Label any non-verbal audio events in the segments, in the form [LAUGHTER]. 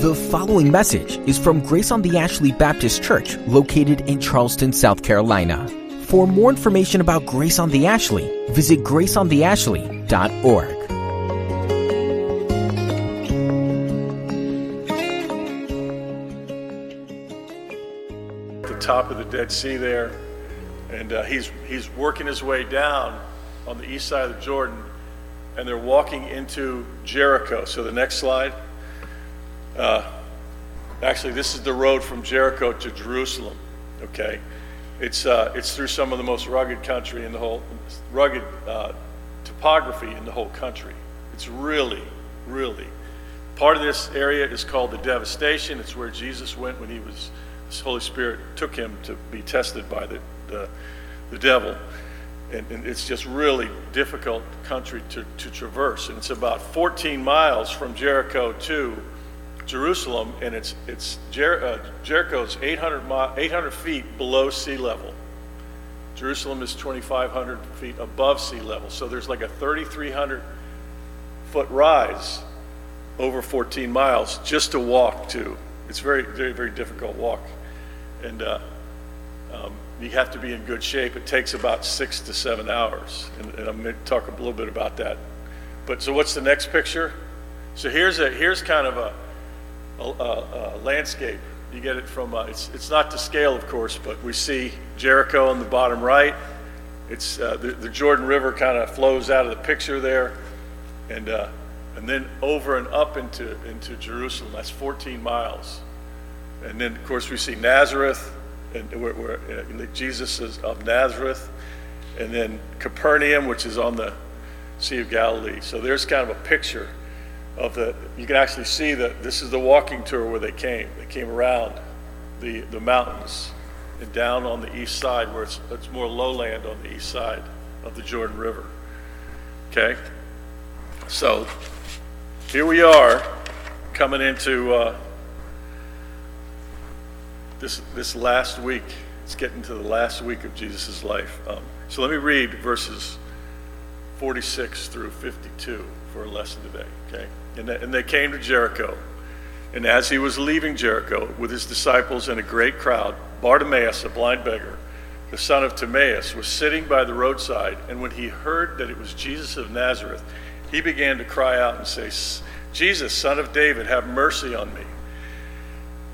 The following message is from Grace on the Ashley Baptist Church, located in Charleston, South Carolina. For more information about Grace on the Ashley, visit graceontheashley.org. the top of the Dead Sea there, and uh, he's he's working his way down on the east side of the Jordan, and they're walking into Jericho. So the next slide. Uh, actually, this is the road from Jericho to Jerusalem. Okay, it's uh, it's through some of the most rugged country in the whole rugged uh, topography in the whole country. It's really, really part of this area is called the devastation. It's where Jesus went when he was the Holy Spirit took him to be tested by the the, the devil. And, and it's just really difficult country to, to traverse. And it's about 14 miles from Jericho to Jerusalem, and it's it's Jer- uh, Jericho's 800 mi- 800 feet below sea level. Jerusalem is 2,500 feet above sea level, so there's like a 3,300 foot rise over 14 miles just to walk to. It's very very very difficult walk, and uh, um, you have to be in good shape. It takes about six to seven hours, and, and I'm going to talk a little bit about that. But so what's the next picture? So here's a here's kind of a a, a, landscape. You get it from, uh, it's, it's not to scale, of course, but we see Jericho on the bottom right. It's, uh, the, the Jordan River kind of flows out of the picture there. And, uh, and then over and up into, into Jerusalem. That's 14 miles. And then, of course, we see Nazareth, and where, where uh, Jesus is of Nazareth. And then Capernaum, which is on the Sea of Galilee. So there's kind of a picture of the, you can actually see that this is the walking tour where they came. They came around the, the mountains and down on the east side where it's, it's more lowland on the east side of the Jordan River. Okay? So here we are coming into uh, this, this last week. It's getting to the last week of Jesus' life. Um, so let me read verses 46 through 52 for a lesson today, okay? And they, and they came to Jericho. And as he was leaving Jericho with his disciples and a great crowd, Bartimaeus, a blind beggar, the son of Timaeus, was sitting by the roadside. And when he heard that it was Jesus of Nazareth, he began to cry out and say, Jesus, son of David, have mercy on me.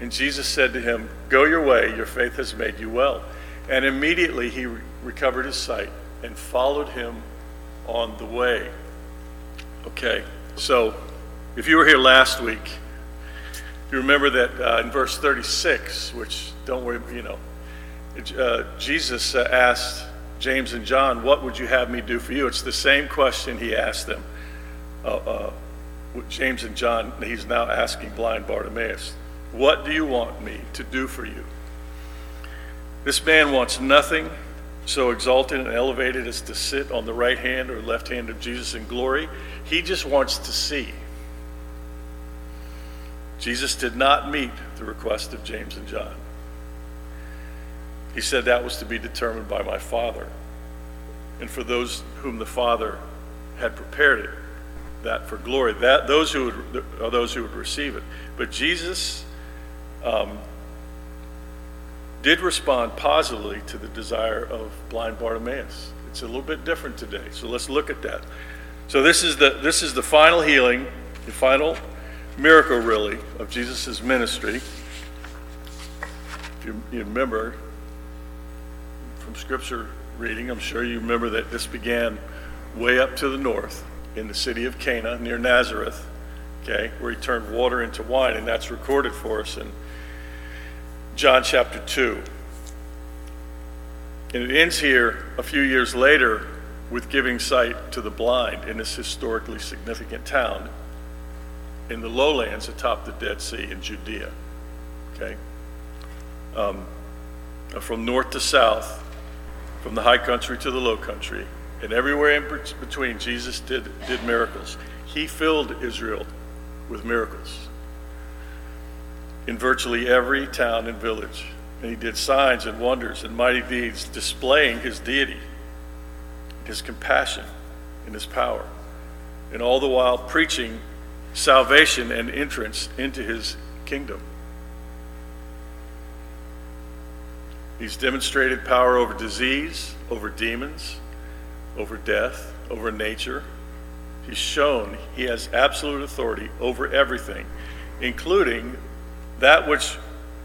And Jesus said to him, Go your way, your faith has made you well. And immediately he re- recovered his sight and followed him on the way. Okay, so if you were here last week, you remember that uh, in verse 36, which don't worry, you know, uh, Jesus uh, asked James and John, What would you have me do for you? It's the same question he asked them. Uh, uh, James and John, he's now asking blind Bartimaeus, What do you want me to do for you? This man wants nothing so exalted and elevated as to sit on the right hand or left hand of Jesus in glory. He just wants to see. Jesus did not meet the request of James and John. He said that was to be determined by my Father. And for those whom the Father had prepared it, that for glory, that those who would, are those who would receive it. But Jesus um, did respond positively to the desire of blind Bartimaeus. It's a little bit different today. So let's look at that. So this is the this is the final healing, the final miracle really of Jesus' ministry. If you, you remember from scripture reading, I'm sure you remember that this began way up to the north in the city of Cana near Nazareth, okay, where he turned water into wine, and that's recorded for us in John chapter 2. And it ends here a few years later with giving sight to the blind in this historically significant town. in the lowlands atop the Dead Sea in Judea. Okay? Um, from north to south, from the high country to the low country, and everywhere in between, Jesus did, did miracles. He filled Israel with miracles in virtually every town and village. And he did signs and wonders and mighty deeds, displaying his deity, his compassion, and his power. And all the while preaching salvation and entrance into his kingdom. He's demonstrated power over disease, over demons, over death, over nature. He's shown he has absolute authority over everything, including that which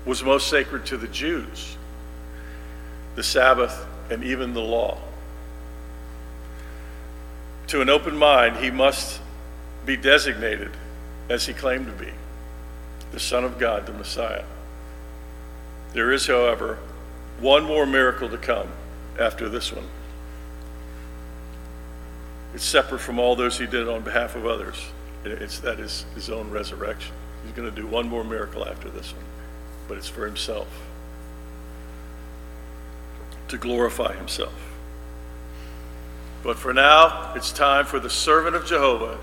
was most sacred to the Jews the Sabbath and even the law. To an open mind, he must be designated as he claimed to be the Son of God, the Messiah. There is, however, one more miracle to come after this one. It's separate from all those he did on behalf of others. It's that is his own resurrection. He's going to do one more miracle after this one, but it's for himself to glorify himself. But for now, it's time for the servant of Jehovah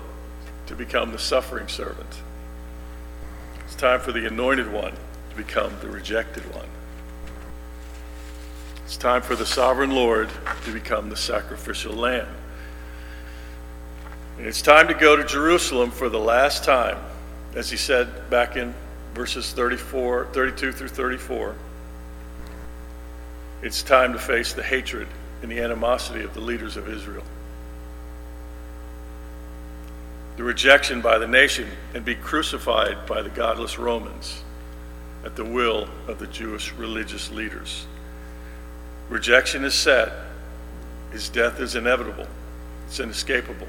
to become the suffering servant. It's time for the anointed one to become the rejected one. It's time for the sovereign Lord to become the sacrificial lamb. And it's time to go to Jerusalem for the last time, as he said back in verses 34, 32 through 34. It's time to face the hatred and the animosity of the leaders of Israel. The rejection by the nation and be crucified by the godless Romans at the will of the Jewish religious leaders. Rejection is set. His death is inevitable. It's inescapable.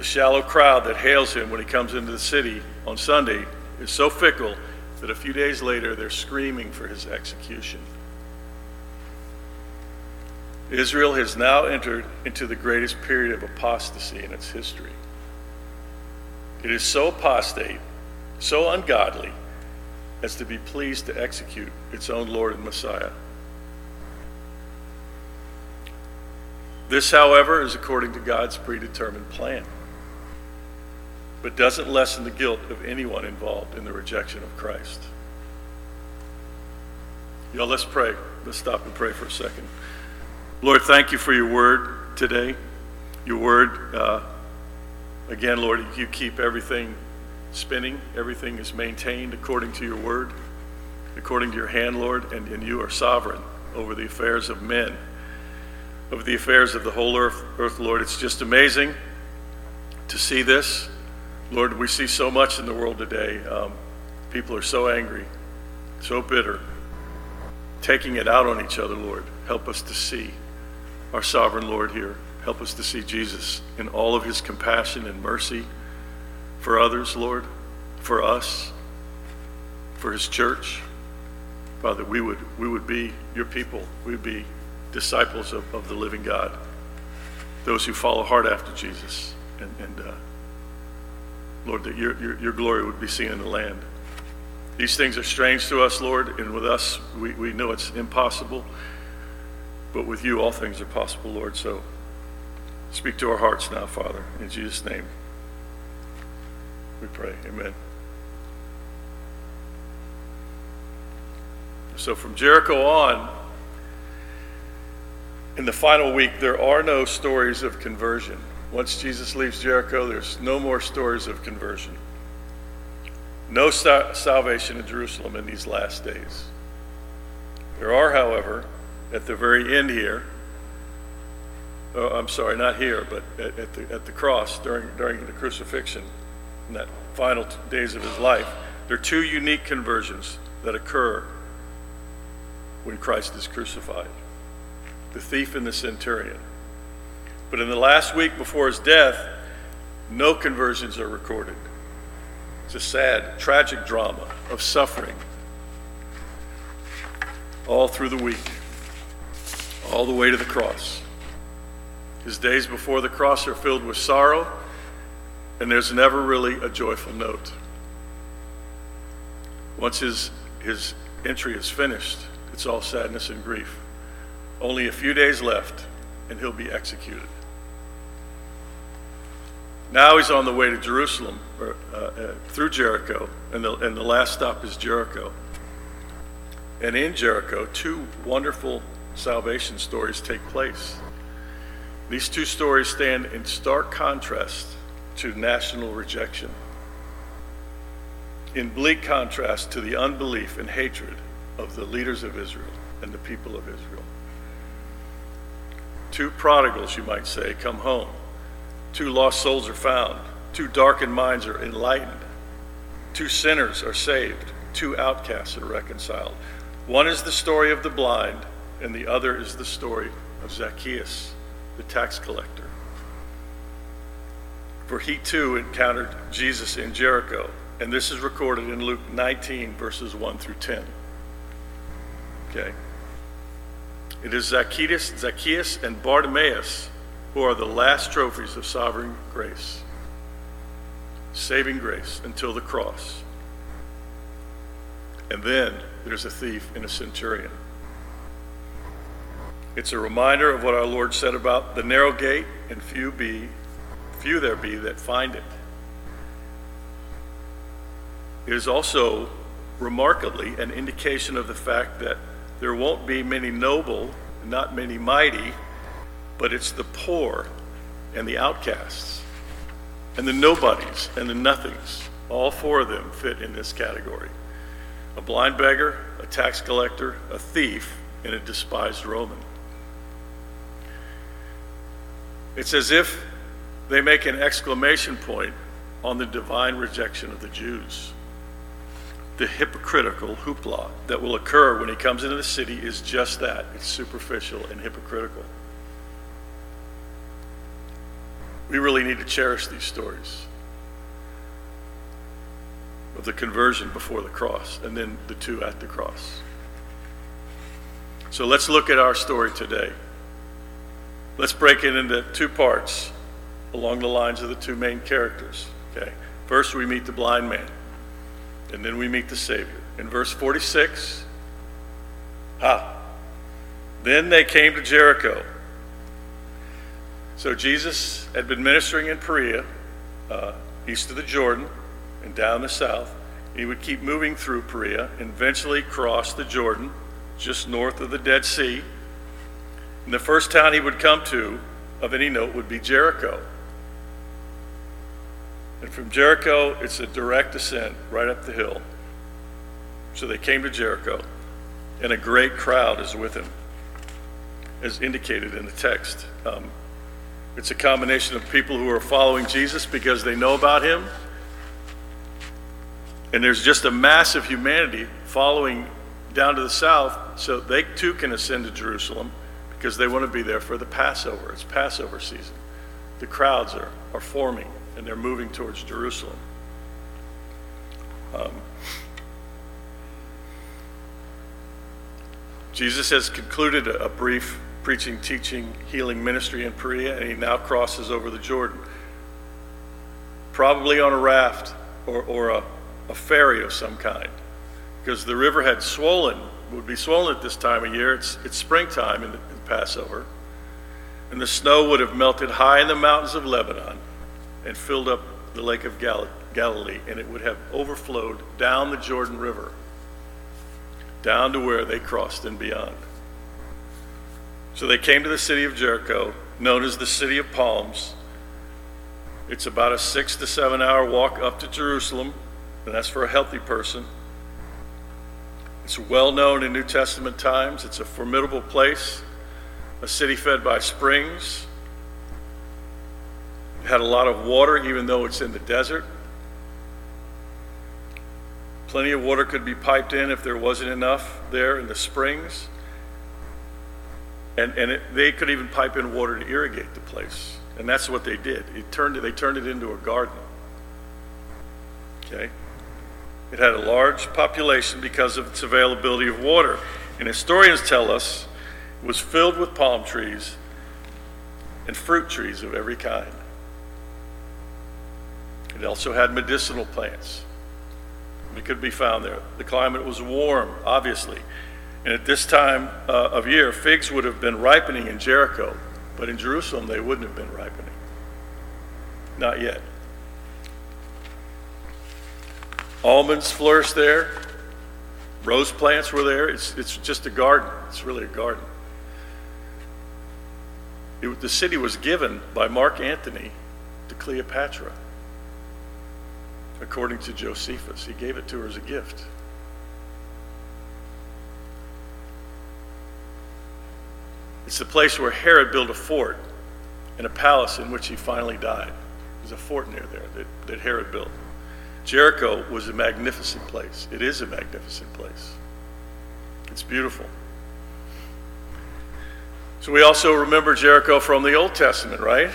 The shallow crowd that hails him when he comes into the city on Sunday is so fickle that a few days later they're screaming for his execution. Israel has now entered into the greatest period of apostasy in its history. It is so apostate, so ungodly, as to be pleased to execute its own Lord and Messiah. This, however, is according to God's predetermined plan but doesn't lessen the guilt of anyone involved in the rejection of Christ. Y'all, let's pray. Let's stop and pray for a second. Lord, thank you for your word today. Your word, uh, again, Lord, you keep everything spinning, everything is maintained according to your word, according to your hand, Lord, and, and you are sovereign over the affairs of men, over the affairs of the whole earth, earth, Lord. It's just amazing to see this. Lord, we see so much in the world today. Um, people are so angry, so bitter, taking it out on each other, Lord. Help us to see our sovereign Lord here. Help us to see Jesus in all of his compassion and mercy for others, Lord, for us, for his church. Father, we would, we would be your people. We would be disciples of, of the living God, those who follow hard after Jesus. And, and uh, Lord, that your, your, your glory would be seen in the land. These things are strange to us, Lord, and with us, we, we know it's impossible. But with you, all things are possible, Lord. So speak to our hearts now, Father. In Jesus' name, we pray. Amen. So from Jericho on, in the final week, there are no stories of conversion. Once Jesus leaves Jericho, there's no more stories of conversion. No sa- salvation in Jerusalem in these last days. There are, however, at the very end here, oh, I'm sorry, not here, but at, at, the, at the cross during, during the crucifixion, in that final t- days of his life, there are two unique conversions that occur when Christ is crucified the thief and the centurion. But in the last week before his death, no conversions are recorded. It's a sad, tragic drama of suffering all through the week, all the way to the cross. His days before the cross are filled with sorrow, and there's never really a joyful note. Once his, his entry is finished, it's all sadness and grief. Only a few days left, and he'll be executed. Now he's on the way to Jerusalem, or, uh, uh, through Jericho, and the, and the last stop is Jericho. And in Jericho, two wonderful salvation stories take place. These two stories stand in stark contrast to national rejection, in bleak contrast to the unbelief and hatred of the leaders of Israel and the people of Israel. Two prodigals, you might say, come home. Two lost souls are found. Two darkened minds are enlightened. Two sinners are saved. Two outcasts are reconciled. One is the story of the blind, and the other is the story of Zacchaeus, the tax collector. For he too encountered Jesus in Jericho, and this is recorded in Luke 19, verses 1 through 10. Okay? It is Zacchaeus, Zacchaeus and Bartimaeus who are the last trophies of sovereign grace, saving grace until the cross. And then there's a thief and a centurion. It's a reminder of what our Lord said about the narrow gate, and few be, few there be that find it. It is also remarkably an indication of the fact that there won't be many noble, not many mighty, but it's the poor and the outcasts and the nobodies and the nothings. All four of them fit in this category a blind beggar, a tax collector, a thief, and a despised Roman. It's as if they make an exclamation point on the divine rejection of the Jews. The hypocritical hoopla that will occur when he comes into the city is just that it's superficial and hypocritical. We really need to cherish these stories of the conversion before the cross and then the two at the cross. So let's look at our story today. Let's break it into two parts along the lines of the two main characters. Okay. First, we meet the blind man, and then we meet the Savior. In verse 46, ha. Then they came to Jericho. So Jesus had been ministering in Perea, uh, east of the Jordan, and down the south. He would keep moving through Perea and eventually cross the Jordan, just north of the Dead Sea. And the first town he would come to of any note would be Jericho. And from Jericho, it's a direct ascent right up the hill. So they came to Jericho, and a great crowd is with him, as indicated in the text. Um, it's a combination of people who are following Jesus because they know about him, and there's just a mass of humanity following down to the south so they too can ascend to Jerusalem because they want to be there for the Passover. It's Passover season. The crowds are, are forming and they're moving towards Jerusalem. Um, Jesus has concluded a, a brief preaching, teaching, healing ministry in Perea, and he now crosses over the Jordan. Probably on a raft or, or a, a ferry of some kind, because the river had swollen, would be swollen at this time of year. It's, it's springtime in, in Passover, and the snow would have melted high in the mountains of Lebanon and filled up the lake of Gal- Galilee, and it would have overflowed down the Jordan River, down to where they crossed and beyond. So they came to the city of Jericho, known as the City of Palms. It's about a six to seven hour walk up to Jerusalem, and that's for a healthy person. It's well known in New Testament times. It's a formidable place, a city fed by springs. It had a lot of water, even though it's in the desert. Plenty of water could be piped in if there wasn't enough there in the springs. And, and it, they could even pipe in water to irrigate the place. And that's what they did. It turned, they turned it into a garden. Okay? It had a large population because of its availability of water. And historians tell us it was filled with palm trees and fruit trees of every kind. It also had medicinal plants. It could be found there. The climate was warm, obviously. And at this time uh, of year, figs would have been ripening in Jericho, but in Jerusalem, they wouldn't have been ripening. Not yet. Almonds flourished there. Rose plants were there. It's, it's just a garden. It's really a garden. It, the city was given by Mark Antony to Cleopatra, according to Josephus. He gave it to her as a gift. It's the place where Herod built a fort and a palace in which he finally died. There's a fort near there that, that Herod built. Jericho was a magnificent place. It is a magnificent place. It's beautiful. So we also remember Jericho from the Old Testament, right?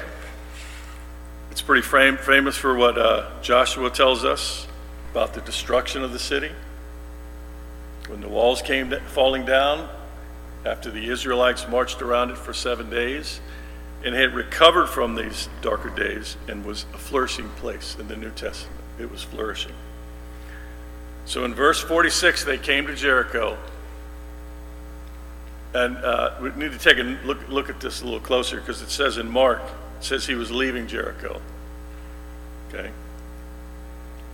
It's pretty fam- famous for what uh, Joshua tells us about the destruction of the city. When the walls came falling down after the Israelites marched around it for seven days and had recovered from these darker days and was a flourishing place in the New Testament. It was flourishing. So in verse 46, they came to Jericho and uh, we need to take a look, look at this a little closer because it says in Mark, it says he was leaving Jericho. Okay?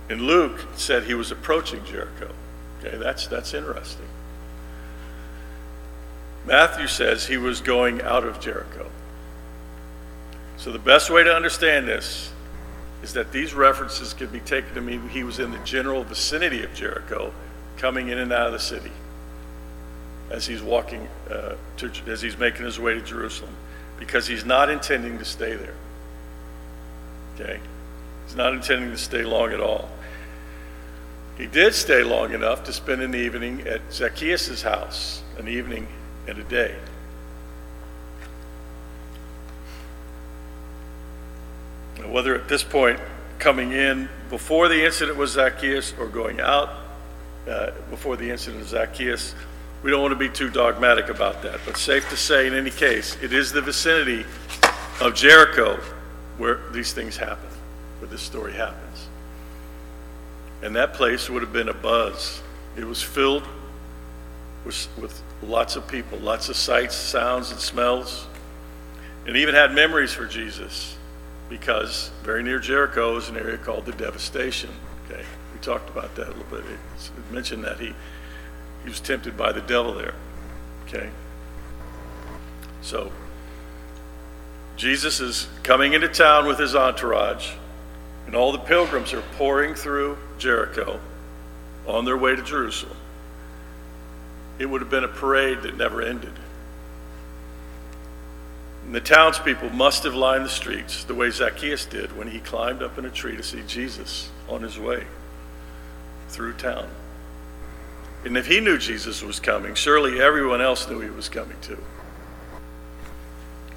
In Luke, it said he was approaching Jericho. Okay, that's, that's interesting. Matthew says he was going out of Jericho. So the best way to understand this is that these references can be taken to mean he was in the general vicinity of Jericho, coming in and out of the city as he's walking, uh, to, as he's making his way to Jerusalem, because he's not intending to stay there. Okay? He's not intending to stay long at all. He did stay long enough to spend an evening at Zacchaeus' house, an evening and a day. Whether at this point coming in before the incident with Zacchaeus or going out uh, before the incident of Zacchaeus, we don't want to be too dogmatic about that, but safe to say, in any case, it is the vicinity of Jericho where these things happen, where this story happens. And that place would have been a buzz. It was filled with, with lots of people, lots of sights, sounds, and smells, and even had memories for Jesus because very near Jericho is an area called the Devastation. Okay, we talked about that a little bit. It mentioned that he he was tempted by the devil there. Okay? So, Jesus is coming into town with his entourage, and all the pilgrims are pouring through Jericho on their way to Jerusalem. It would have been a parade that never ended. And the townspeople must have lined the streets the way Zacchaeus did when he climbed up in a tree to see Jesus on his way through town. And if he knew Jesus was coming, surely everyone else knew he was coming too.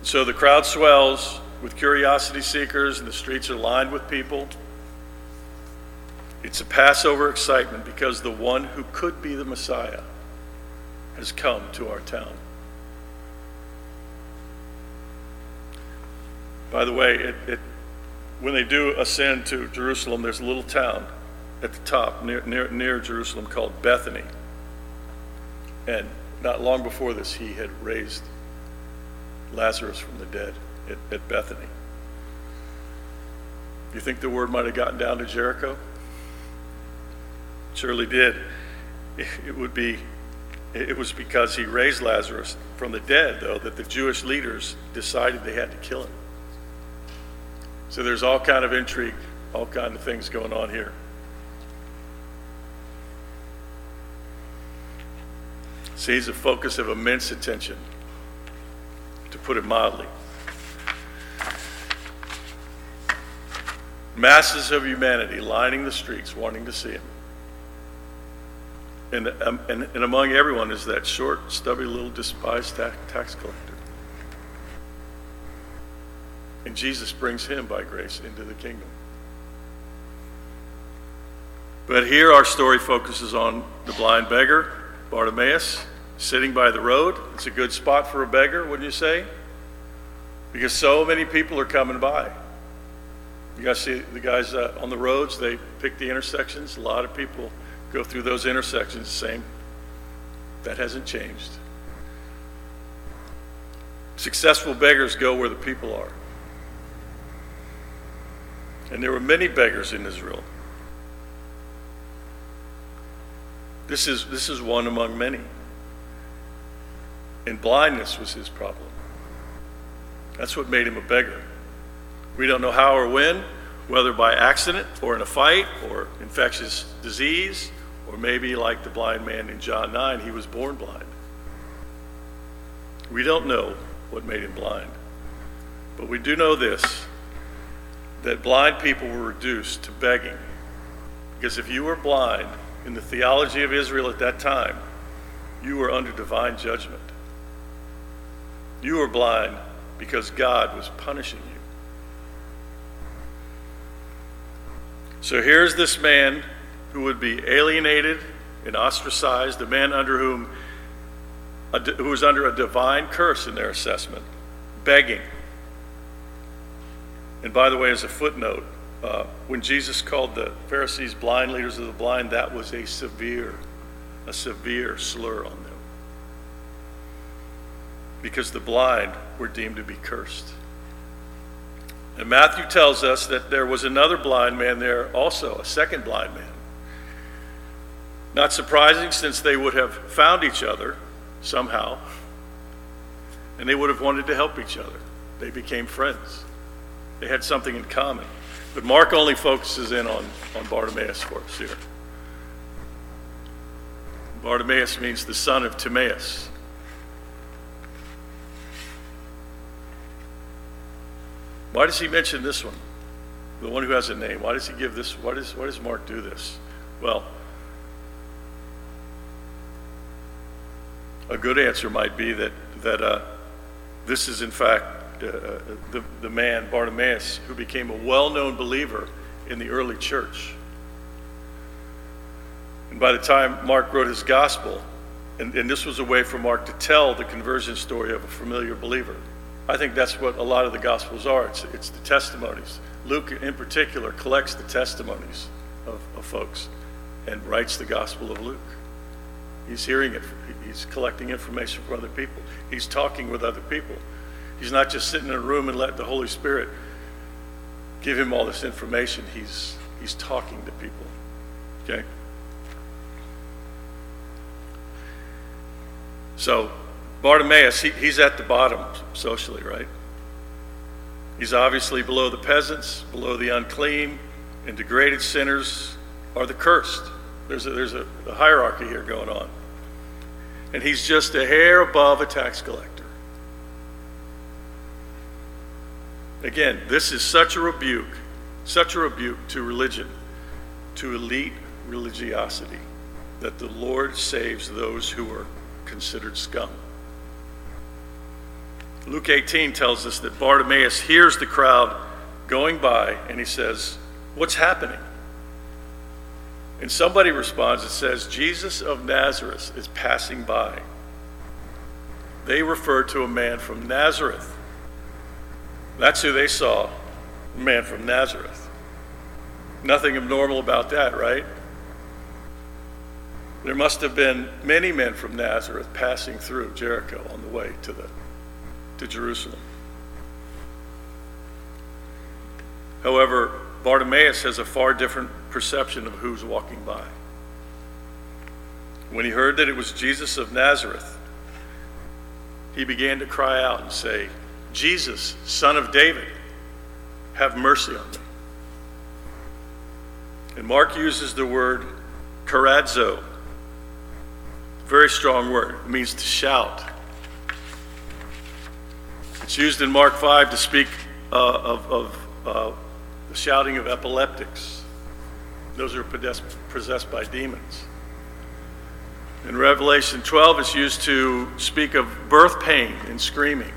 So the crowd swells with curiosity seekers, and the streets are lined with people. It's a Passover excitement because the one who could be the Messiah has come to our town. By the way, it, it, when they do ascend to Jerusalem, there's a little town at the top near, near, near Jerusalem called Bethany. And not long before this, he had raised Lazarus from the dead at, at Bethany. You think the word might have gotten down to Jericho? It Surely did. It would be it was because he raised Lazarus from the dead, though, that the Jewish leaders decided they had to kill him. So there's all kind of intrigue, all kind of things going on here. See, he's a focus of immense attention, to put it mildly. Masses of humanity lining the streets wanting to see him. And, um, and, and among everyone is that short, stubby, little despised tax, collector. And Jesus brings him by grace into the kingdom. But here our story focuses on the blind beggar Bartimaeus, sitting by the road. It's a good spot for a beggar, wouldn't you say? Because so many people are coming by. You guys see the guys uh, on the roads, they pick the intersections. A lot of people go through those intersections, same. That hasn't changed. Successful beggars go where the people are. And there were many beggars in Israel. This is, this is one among many. And blindness was his problem. That's what made him a beggar. We don't know how or when, whether by accident or in a fight or infectious disease, or maybe like the blind man in John 9, he was born blind. We don't know what made him blind. But we do know this that blind people were reduced to begging. Because if you were blind, in the theology of Israel at that time, you were under divine judgment. You were blind because God was punishing you. So here's this man who would be alienated and ostracized, a man under whom who was under a divine curse in their assessment, begging. And by the way, as a footnote, uh, when Jesus called the Pharisees blind leaders of the blind, that was a severe, a severe slur on them. Because the blind were deemed to be cursed. And Matthew tells us that there was another blind man there also, a second blind man. Not surprising since they would have found each other somehow, and they would have wanted to help each other. They became friends, they had something in common. But Mark only focuses in on, on Bartimaeus for us here. Bartimaeus means the son of Timaeus. Why does he mention this one? The one who has a name. Why does he give this? Why does, why does Mark do this? Well, a good answer might be that, that uh, this is, in fact, uh, the, the man, Bartimaeus, who became a well known believer in the early church. And by the time Mark wrote his gospel, and, and this was a way for Mark to tell the conversion story of a familiar believer. I think that's what a lot of the gospels are. It's, it's the testimonies. Luke, in particular, collects the testimonies of, of folks and writes the gospel of Luke. He's hearing it, he's collecting information from other people, he's talking with other people. He's not just sitting in a room and let the Holy Spirit give him all this information. He's, he's talking to people. Okay? So, Bartimaeus, he, he's at the bottom socially, right? He's obviously below the peasants, below the unclean, and degraded sinners are the cursed. There's a, there's a, a hierarchy here going on. And he's just a hair above a tax collector. Again, this is such a rebuke, such a rebuke to religion, to elite religiosity, that the Lord saves those who are considered scum. Luke 18 tells us that Bartimaeus hears the crowd going by and he says, What's happening? And somebody responds and says, Jesus of Nazareth is passing by. They refer to a man from Nazareth that's who they saw, a man from Nazareth. Nothing abnormal about that, right? There must have been many men from Nazareth passing through Jericho on the way to, the, to Jerusalem. However, Bartimaeus has a far different perception of who's walking by. When he heard that it was Jesus of Nazareth, he began to cry out and say, Jesus, son of David, have mercy on me. And Mark uses the word charazo. Very strong word. It means to shout. It's used in Mark 5 to speak uh, of, of uh, the shouting of epileptics. Those are possessed by demons. In Revelation 12, it's used to speak of birth pain and screaming.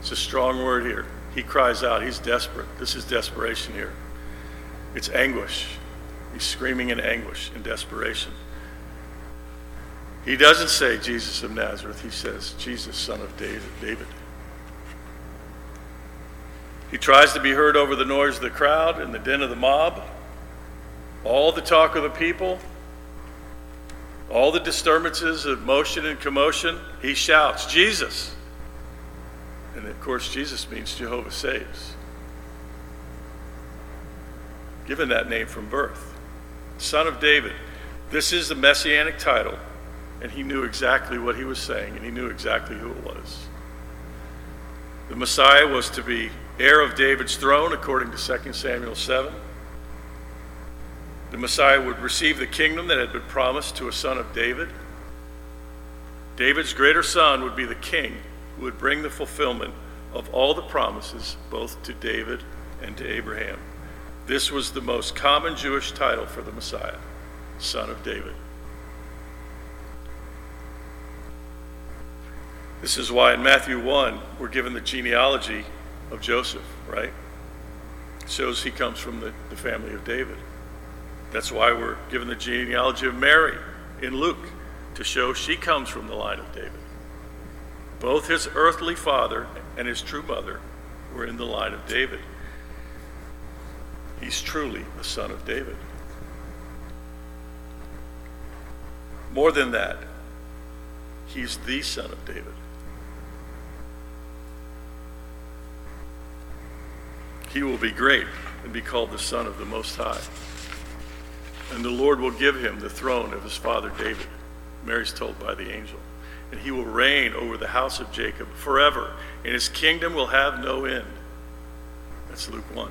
It's a strong word here. He cries out. He's desperate. This is desperation here. It's anguish. He's screaming in anguish and desperation. He doesn't say Jesus of Nazareth. He says Jesus, son of David. He tries to be heard over the noise of the crowd and the din of the mob, all the talk of the people, all the disturbances of motion and commotion. He shouts, Jesus. And of course, Jesus means Jehovah saves. Given that name from birth, Son of David. This is the messianic title, and he knew exactly what he was saying, and he knew exactly who it was. The Messiah was to be heir of David's throne, according to 2 Samuel 7. The Messiah would receive the kingdom that had been promised to a son of David. David's greater son would be the king who would bring the fulfillment of all the promises, both to David and to Abraham. This was the most common Jewish title for the Messiah, son of David. This is why in Matthew 1, we're given the genealogy of Joseph, right? Shows he comes from the, the family of David. That's why we're given the genealogy of Mary in Luke to show she comes from the line of David. Both his earthly father and his true mother were in the line of David. He's truly a son of David. More than that, he's the son of David. He will be great and be called the Son of the Most High. And the Lord will give him the throne of his father David, Mary's told by the angel. And he will reign over the house of Jacob forever, and his kingdom will have no end. That's Luke 1.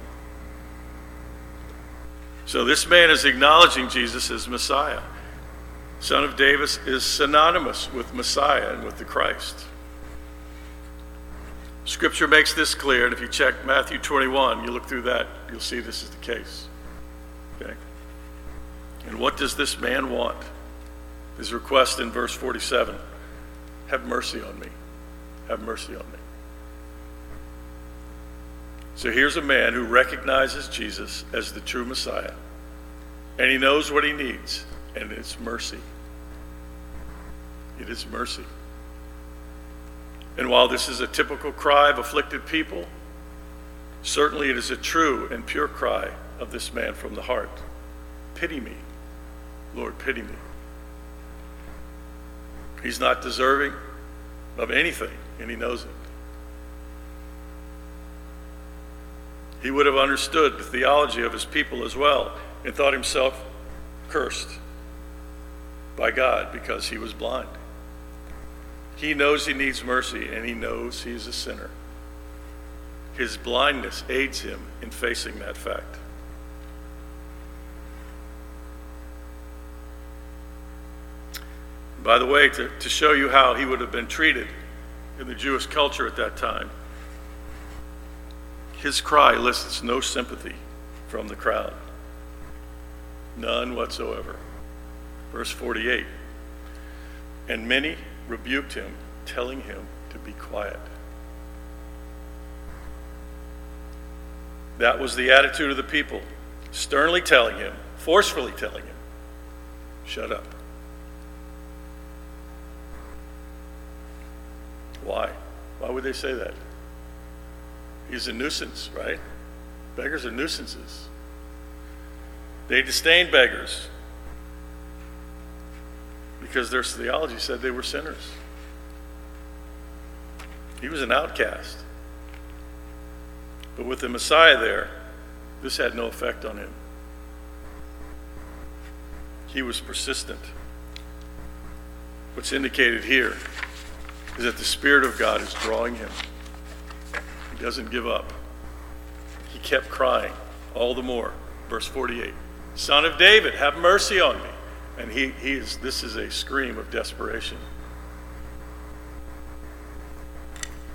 So this man is acknowledging Jesus as Messiah. Son of David is synonymous with Messiah and with the Christ. Scripture makes this clear, and if you check Matthew 21, you look through that, you'll see this is the case. Okay? And what does this man want? His request in verse 47 Have mercy on me. Have mercy on me. So here's a man who recognizes Jesus as the true Messiah, and he knows what he needs, and it's mercy. It is mercy. And while this is a typical cry of afflicted people, certainly it is a true and pure cry of this man from the heart. Pity me, Lord, pity me. He's not deserving of anything, and he knows it. He would have understood the theology of his people as well and thought himself cursed by God because he was blind. He knows he needs mercy and he knows he's a sinner. His blindness aids him in facing that fact. By the way, to, to show you how he would have been treated in the Jewish culture at that time, his cry elicits no sympathy from the crowd. None whatsoever. Verse 48 And many rebuked him, telling him to be quiet. That was the attitude of the people, sternly telling him, forcefully telling him, shut up. Why? Why would they say that? He's a nuisance, right? Beggars are nuisances. They disdain beggars because their theology said they were sinners. He was an outcast. But with the Messiah there, this had no effect on him. He was persistent. What's indicated here is that the Spirit of God is drawing him. He doesn't give up. He kept crying all the more. Verse 48 Son of David, have mercy on me. And he, he is, this is a scream of desperation.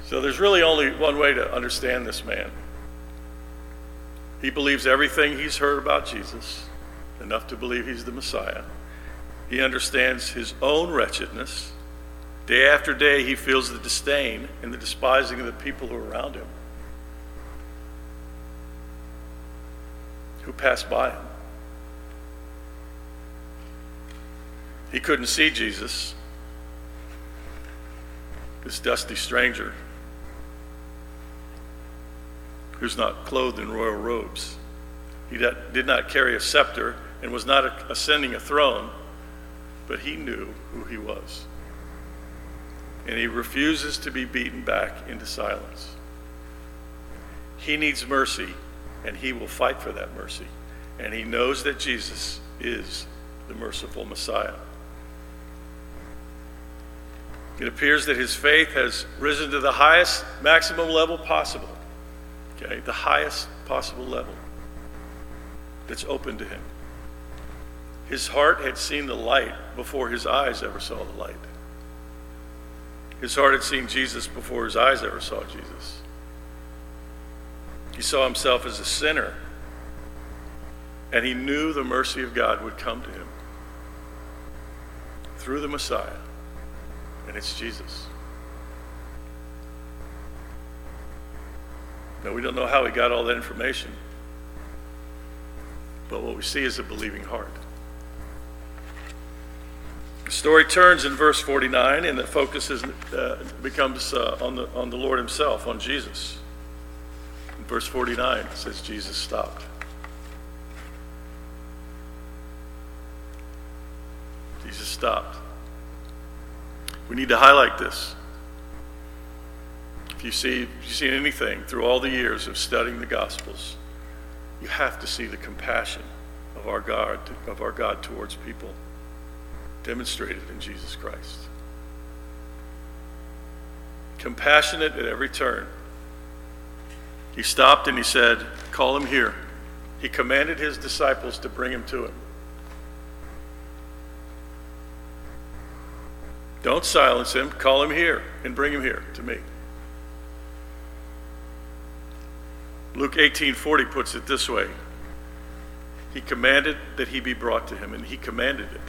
So there's really only one way to understand this man. He believes everything he's heard about Jesus, enough to believe he's the Messiah. He understands his own wretchedness. Day after day, he feels the disdain and the despising of the people who are around him, who pass by him. He couldn't see Jesus, this dusty stranger who's not clothed in royal robes. He did not carry a scepter and was not ascending a throne, but he knew who he was. And he refuses to be beaten back into silence. He needs mercy, and he will fight for that mercy. And he knows that Jesus is the merciful Messiah. It appears that his faith has risen to the highest maximum level possible. Okay, the highest possible level that's open to him. His heart had seen the light before his eyes ever saw the light. His heart had seen Jesus before his eyes ever saw Jesus. He saw himself as a sinner, and he knew the mercy of God would come to him through the Messiah, and it's Jesus. Now, we don't know how he got all that information, but what we see is a believing heart. The story turns in verse 49, and the focus is, uh, becomes uh, on, the, on the Lord Himself, on Jesus. In verse 49, it says, Jesus stopped. Jesus stopped. We need to highlight this. If you see, if you see anything through all the years of studying the Gospels, you have to see the compassion of our God, of our God towards people demonstrated in Jesus Christ. Compassionate at every turn. He stopped and he said, Call him here. He commanded his disciples to bring him to him. Don't silence him. Call him here and bring him here to me. Luke 18:40 puts it this way. He commanded that he be brought to him and he commanded it.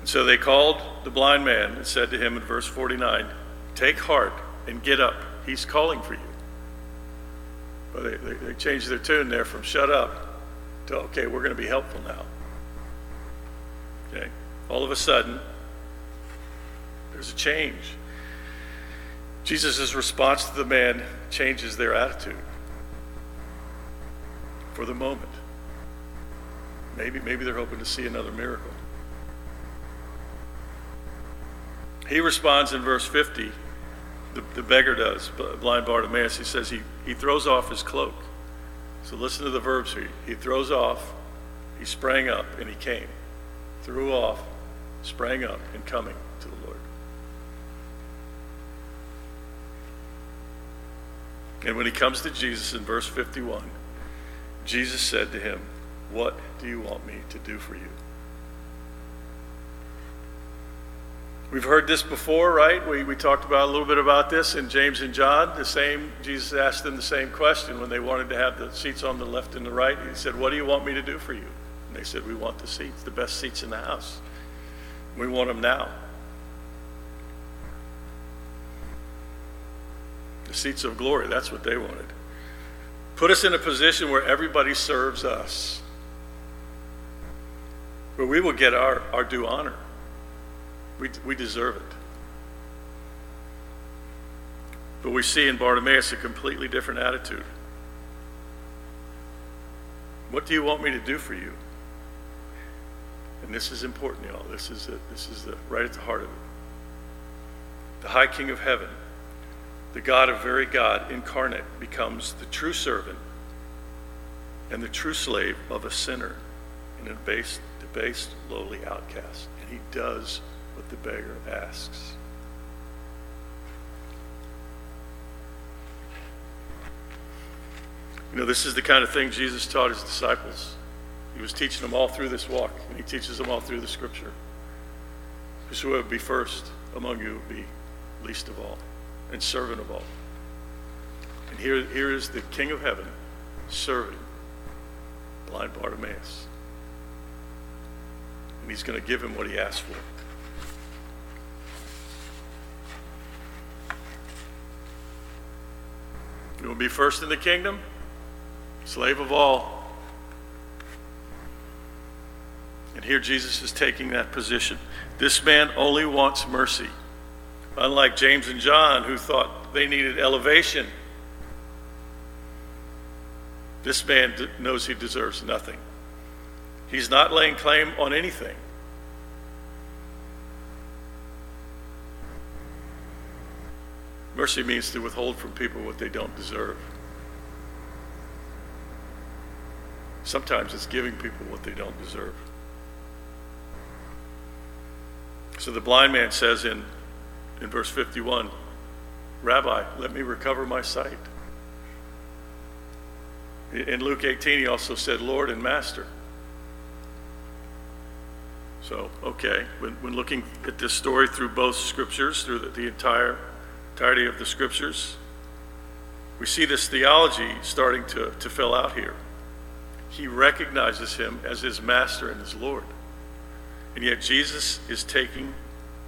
And so they called the blind man and said to him in verse 49, Take heart and get up. He's calling for you. But they, they, they changed their tune there from shut up to, okay, we're going to be helpful now. Okay? All of a sudden, there's a change. Jesus' response to the man changes their attitude for the moment. Maybe, maybe they're hoping to see another miracle. He responds in verse 50, the, the beggar does, blind Bartimaeus. He says he, he throws off his cloak. So listen to the verbs here. He throws off, he sprang up, and he came. Threw off, sprang up, and coming to the Lord. And when he comes to Jesus in verse 51, Jesus said to him, What do you want me to do for you? We've heard this before, right? We, we talked about a little bit about this in James and John. The same, Jesus asked them the same question when they wanted to have the seats on the left and the right. He said, What do you want me to do for you? And they said, We want the seats, the best seats in the house. We want them now. The seats of glory, that's what they wanted. Put us in a position where everybody serves us, where we will get our, our due honor. We, we deserve it. But we see in Bartimaeus a completely different attitude. What do you want me to do for you? And this is important, y'all. This is, this is right at the heart of it. The high king of heaven, the God of very God incarnate, becomes the true servant and the true slave of a sinner and a debased, debased lowly outcast. And he does what the beggar asks. You know, this is the kind of thing Jesus taught his disciples. He was teaching them all through this walk, and he teaches them all through the scripture. Whosoever be first among you will be least of all and servant of all. And here, here is the King of heaven serving blind Bartimaeus. And he's going to give him what he asked for. You will be first in the kingdom, slave of all. And here Jesus is taking that position. This man only wants mercy. Unlike James and John, who thought they needed elevation, this man knows he deserves nothing. He's not laying claim on anything. Mercy means to withhold from people what they don't deserve. Sometimes it's giving people what they don't deserve. So the blind man says in, in verse 51 Rabbi, let me recover my sight. In Luke 18, he also said, Lord and Master. So, okay, when, when looking at this story through both scriptures, through the, the entire entirety of the scriptures, we see this theology starting to, to fill out here. He recognizes him as his master and his Lord. And yet, Jesus is taking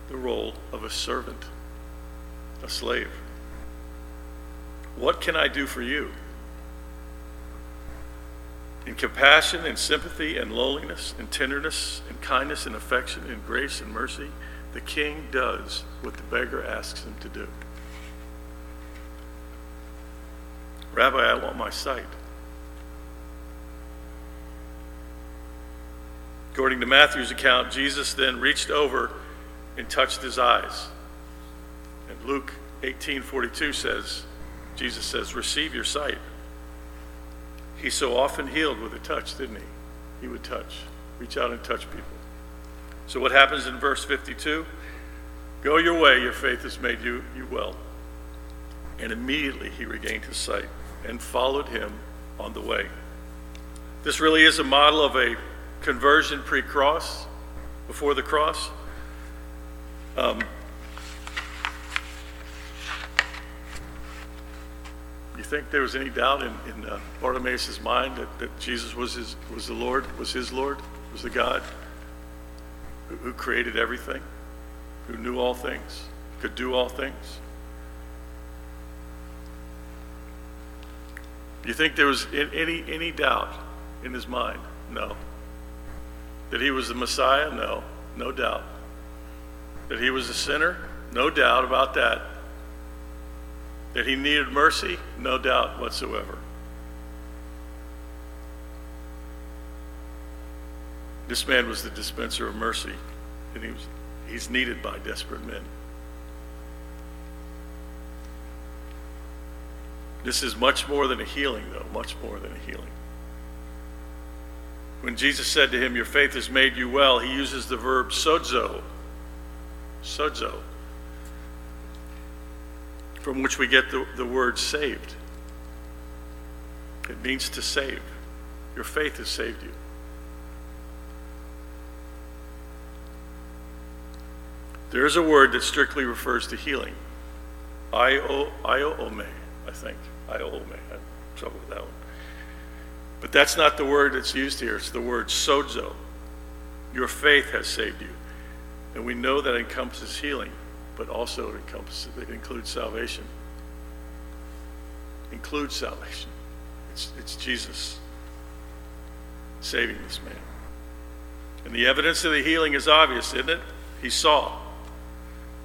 the role of a servant, a slave. What can I do for you? In compassion and sympathy and lowliness and tenderness and kindness and affection and grace and mercy, the king does what the beggar asks him to do. Rabbi, I want my sight. According to Matthew's account, Jesus then reached over and touched his eyes. And Luke 18:42 says, Jesus says, "Receive your sight." He so often healed with a touch, didn't he? He would touch, reach out and touch people. So what happens in verse 52? Go your way, your faith has made you, you well. And immediately he regained his sight and followed him on the way. This really is a model of a conversion pre cross, before the cross. Um, you think there was any doubt in, in uh, Bartimaeus' mind that, that Jesus was, his, was the Lord, was his Lord, was the God who, who created everything, who knew all things, could do all things? You think there was any, any doubt in his mind? No. That he was the Messiah? No, no doubt. That he was a sinner? No doubt about that. That he needed mercy? No doubt whatsoever. This man was the dispenser of mercy, and he was, he's needed by desperate men. This is much more than a healing, though, much more than a healing. When Jesus said to him, Your faith has made you well, he uses the verb sozo. Sozo. From which we get the, the word saved. It means to save. Your faith has saved you. There is a word that strictly refers to healing. Io, ome, I think. Iome. I with that one. But that's not the word that's used here. It's the word sozo. Your faith has saved you. And we know that encompasses healing, but also it encompasses, it includes salvation. Includes salvation. It's, it's Jesus saving this man. And the evidence of the healing is obvious, isn't it? He saw.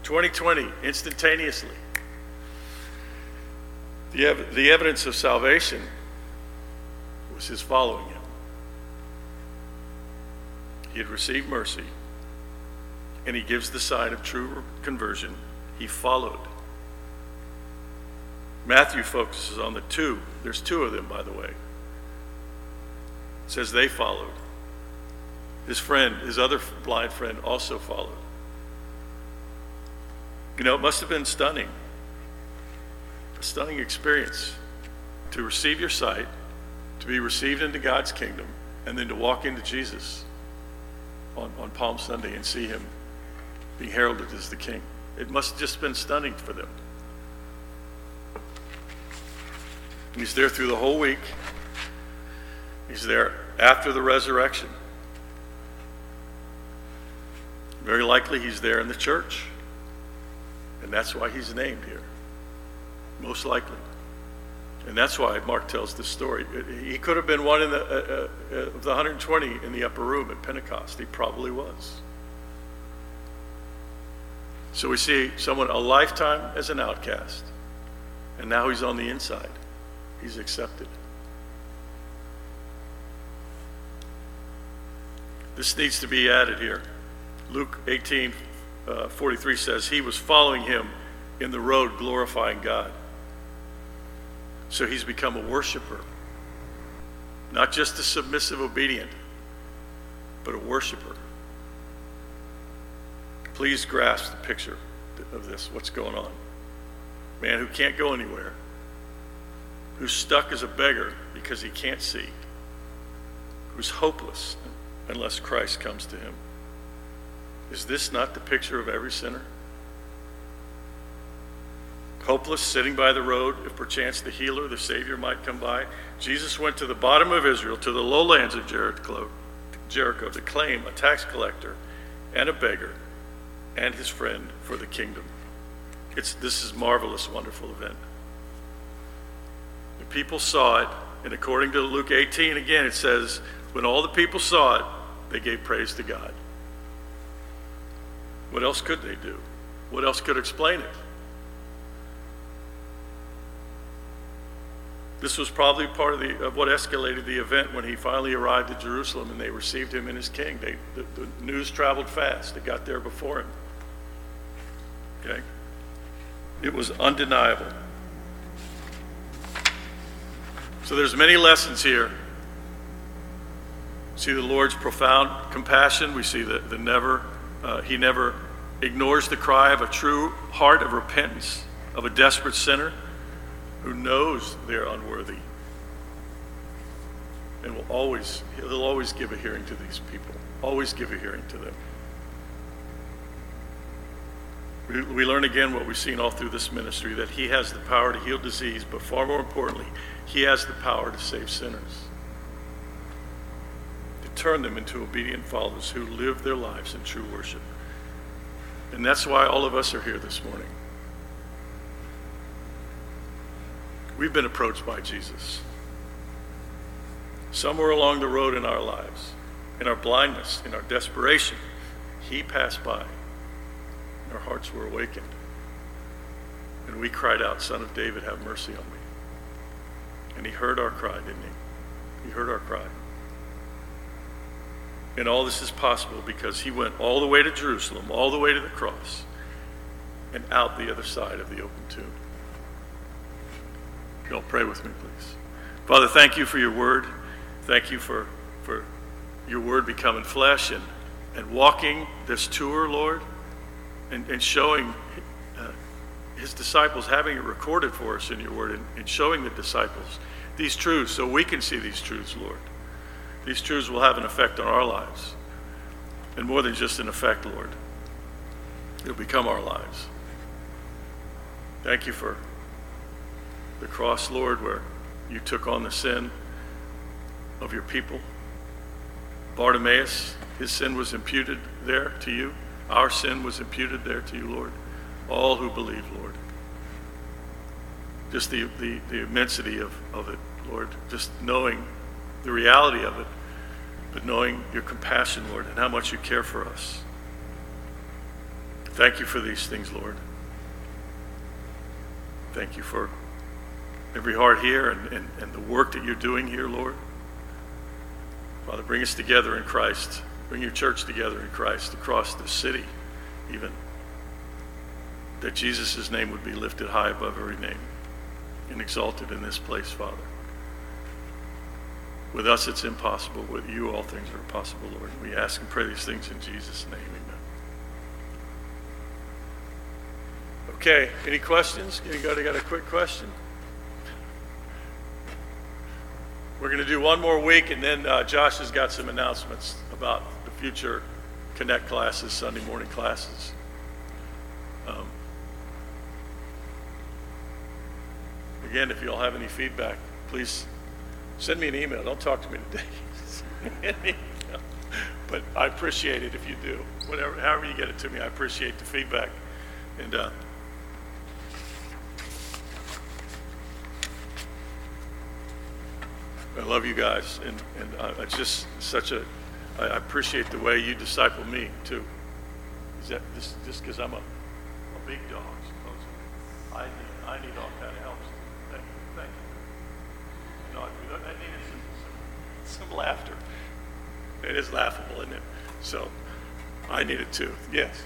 2020, instantaneously. The, ev- the evidence of salvation was his following him. He had received mercy, and he gives the sign of true conversion. He followed. Matthew focuses on the two. There's two of them, by the way. It says they followed. His friend, his other blind friend, also followed. You know, it must have been stunning. Stunning experience to receive your sight to be received into God's kingdom, and then to walk into Jesus on, on Palm Sunday and see him be heralded as the king. It must have just been stunning for them. He's there through the whole week. He's there after the resurrection. Very likely he's there in the church. And that's why he's named here. Most likely. And that's why Mark tells this story. He could have been one in the, uh, uh, of the 120 in the upper room at Pentecost. He probably was. So we see someone a lifetime as an outcast, and now he's on the inside. He's accepted. This needs to be added here. Luke 18 uh, 43 says, He was following him in the road, glorifying God. So he's become a worshiper, not just a submissive obedient, but a worshiper. Please grasp the picture of this, what's going on. Man who can't go anywhere, who's stuck as a beggar because he can't see, who's hopeless unless Christ comes to him. Is this not the picture of every sinner? Hopeless, sitting by the road, if perchance the healer, the Savior, might come by. Jesus went to the bottom of Israel, to the lowlands of Jericho, Jericho to claim a tax collector and a beggar and his friend for the kingdom. It's, this is marvelous, wonderful event. The people saw it, and according to Luke 18, again, it says, when all the people saw it, they gave praise to God. What else could they do? What else could explain it? This was probably part of, the, of what escalated the event when he finally arrived at Jerusalem and they received him and his king. They, the, the news traveled fast, it got there before him. Okay? It was undeniable. So there's many lessons here. See the Lord's profound compassion. We see the, the never, uh, he never ignores the cry of a true heart of repentance, of a desperate sinner who knows they're unworthy. And will always, he'll always give a hearing to these people, always give a hearing to them. We, we learn again what we've seen all through this ministry that he has the power to heal disease, but far more importantly, he has the power to save sinners, to turn them into obedient followers who live their lives in true worship. And that's why all of us are here this morning. We've been approached by Jesus. Somewhere along the road in our lives, in our blindness, in our desperation, he passed by. And our hearts were awakened. And we cried out, Son of David, have mercy on me. And he heard our cry, didn't he? He heard our cry. And all this is possible because he went all the way to Jerusalem, all the way to the cross, and out the other side of the open tomb. Y'all pray with me, please. Father, thank you for your word. Thank you for, for your word becoming flesh and, and walking this tour, Lord, and, and showing uh, his disciples, having it recorded for us in your word, and, and showing the disciples these truths so we can see these truths, Lord. These truths will have an effect on our lives. And more than just an effect, Lord, it'll become our lives. Thank you for the cross, Lord, where you took on the sin of your people. Bartimaeus, his sin was imputed there to you. Our sin was imputed there to you, Lord. All who believe, Lord. Just the, the, the immensity of, of it, Lord. Just knowing the reality of it, but knowing your compassion, Lord, and how much you care for us. Thank you for these things, Lord. Thank you for every heart here and, and, and the work that you're doing here, Lord. Father, bring us together in Christ. Bring your church together in Christ across the city, even. That Jesus' name would be lifted high above every name and exalted in this place, Father. With us, it's impossible. With you, all things are possible, Lord. We ask and pray these things in Jesus' name. Amen. Okay, any questions? Anybody got a quick question? We're going to do one more week, and then uh, Josh has got some announcements about the future Connect classes, Sunday morning classes. Um, again, if you all have any feedback, please send me an email. Don't talk to me today. [LAUGHS] but I appreciate it if you do. Whatever, however you get it to me, I appreciate the feedback. And uh, I love you guys, and, and uh, it's just such a, I appreciate the way you disciple me too. Is that just just because I'm a a big dog? Those- I need, I need all kind of help. Thank you, thank you. No, I I needed some, some, some laughter. It is laughable, isn't it? So, I need it too, yes.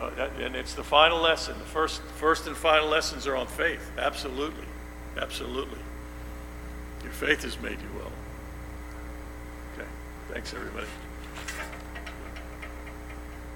Uh, that- And it's the final lesson. The first, first and final lessons are on faith. Absolutely, absolutely. Your faith has made you well. Okay, thanks, everybody.